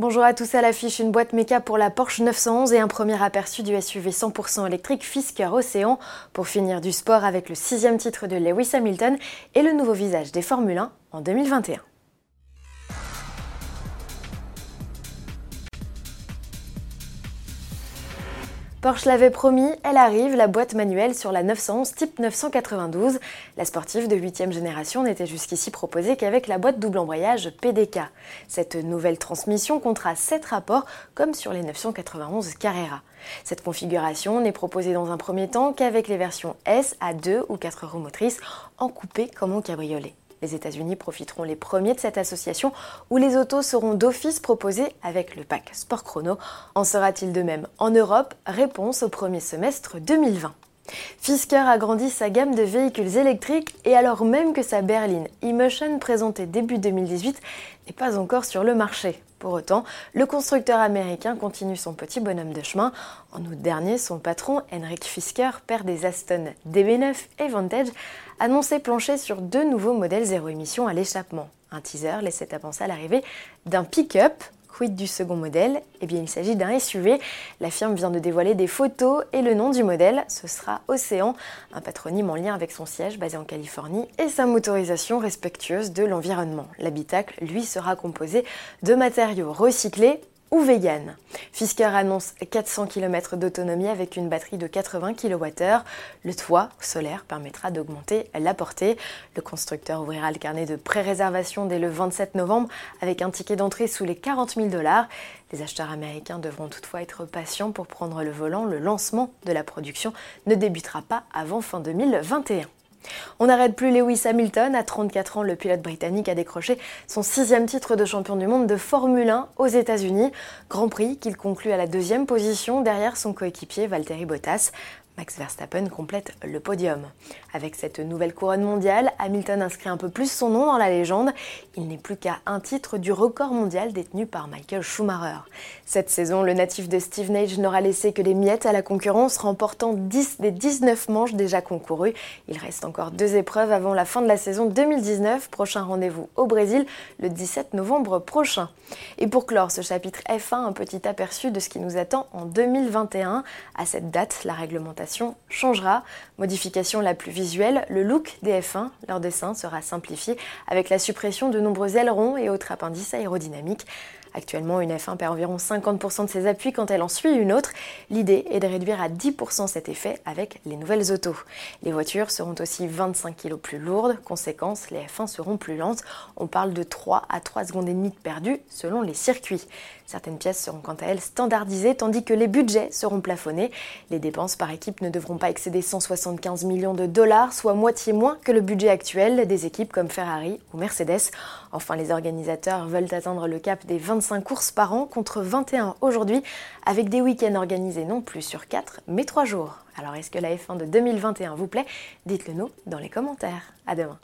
Bonjour à tous à l'affiche, une boîte méca pour la Porsche 911 et un premier aperçu du SUV 100% électrique Fisker Océan pour finir du sport avec le sixième titre de Lewis Hamilton et le nouveau visage des Formule 1 en 2021. Porsche l'avait promis, elle arrive, la boîte manuelle sur la 911 type 992. La sportive de 8 génération n'était jusqu'ici proposée qu'avec la boîte double embrayage PDK. Cette nouvelle transmission comptera 7 rapports comme sur les 991 Carrera. Cette configuration n'est proposée dans un premier temps qu'avec les versions S à 2 ou 4 roues motrices en coupé comme en cabriolet. Les États-Unis profiteront les premiers de cette association où les autos seront d'office proposées avec le pack Sport Chrono. En sera-t-il de même en Europe? Réponse au premier semestre 2020. Fisker a grandi sa gamme de véhicules électriques et alors même que sa berline e-motion présentée début 2018 n'est pas encore sur le marché. Pour autant, le constructeur américain continue son petit bonhomme de chemin. En août dernier, son patron, Henrik Fisker, père des Aston DB9 et Vantage, annonçait plancher sur deux nouveaux modèles zéro émission à l'échappement. Un teaser laissait à penser à l'arrivée d'un pick-up Quid du second modèle Eh bien, il s'agit d'un SUV. La firme vient de dévoiler des photos et le nom du modèle, ce sera Océan, un patronyme en lien avec son siège basé en Californie et sa motorisation respectueuse de l'environnement. L'habitacle, lui, sera composé de matériaux recyclés ou vegan. Fisker annonce 400 km d'autonomie avec une batterie de 80 kWh. Le toit solaire permettra d'augmenter la portée. Le constructeur ouvrira le carnet de pré-réservation dès le 27 novembre avec un ticket d'entrée sous les 40 000 dollars. Les acheteurs américains devront toutefois être patients pour prendre le volant. Le lancement de la production ne débutera pas avant fin 2021. On n'arrête plus Lewis Hamilton. À 34 ans, le pilote britannique a décroché son sixième titre de champion du monde de Formule 1 aux États-Unis. Grand Prix qu'il conclut à la deuxième position derrière son coéquipier Valtteri Bottas. Max Verstappen complète le podium. Avec cette nouvelle couronne mondiale, Hamilton inscrit un peu plus son nom dans la légende. Il n'est plus qu'à un titre du record mondial détenu par Michael Schumacher. Cette saison, le natif de Steve Nage n'aura laissé que des miettes à la concurrence, remportant 10 des 19 manches déjà concourues. Il reste encore deux épreuves avant la fin de la saison 2019. Prochain rendez-vous au Brésil le 17 novembre prochain. Et pour clore ce chapitre F1, un petit aperçu de ce qui nous attend en 2021. À cette date, la réglementation changera. Modification la plus visuelle, le look des F1, leur dessin sera simplifié avec la suppression de nombreux ailerons et autres appendices aérodynamiques. Actuellement, une F1 perd environ 50% de ses appuis quand elle en suit une autre. L'idée est de réduire à 10% cet effet avec les nouvelles autos. Les voitures seront aussi 25 kg plus lourdes. Conséquence, les F1 seront plus lentes. On parle de 3 à 3 secondes et demie de perdu selon les circuits. Certaines pièces seront quant à elles standardisées tandis que les budgets seront plafonnés. Les dépenses par équipe ne devront pas excéder 175 millions de dollars, soit moitié moins que le budget actuel des équipes comme Ferrari ou Mercedes. Enfin, les organisateurs veulent atteindre le cap des 20 25 courses par an contre 21 aujourd'hui, avec des week-ends organisés non plus sur 4, mais 3 jours. Alors est-ce que la F1 de 2021 vous plaît? Dites-le nous dans les commentaires. À demain.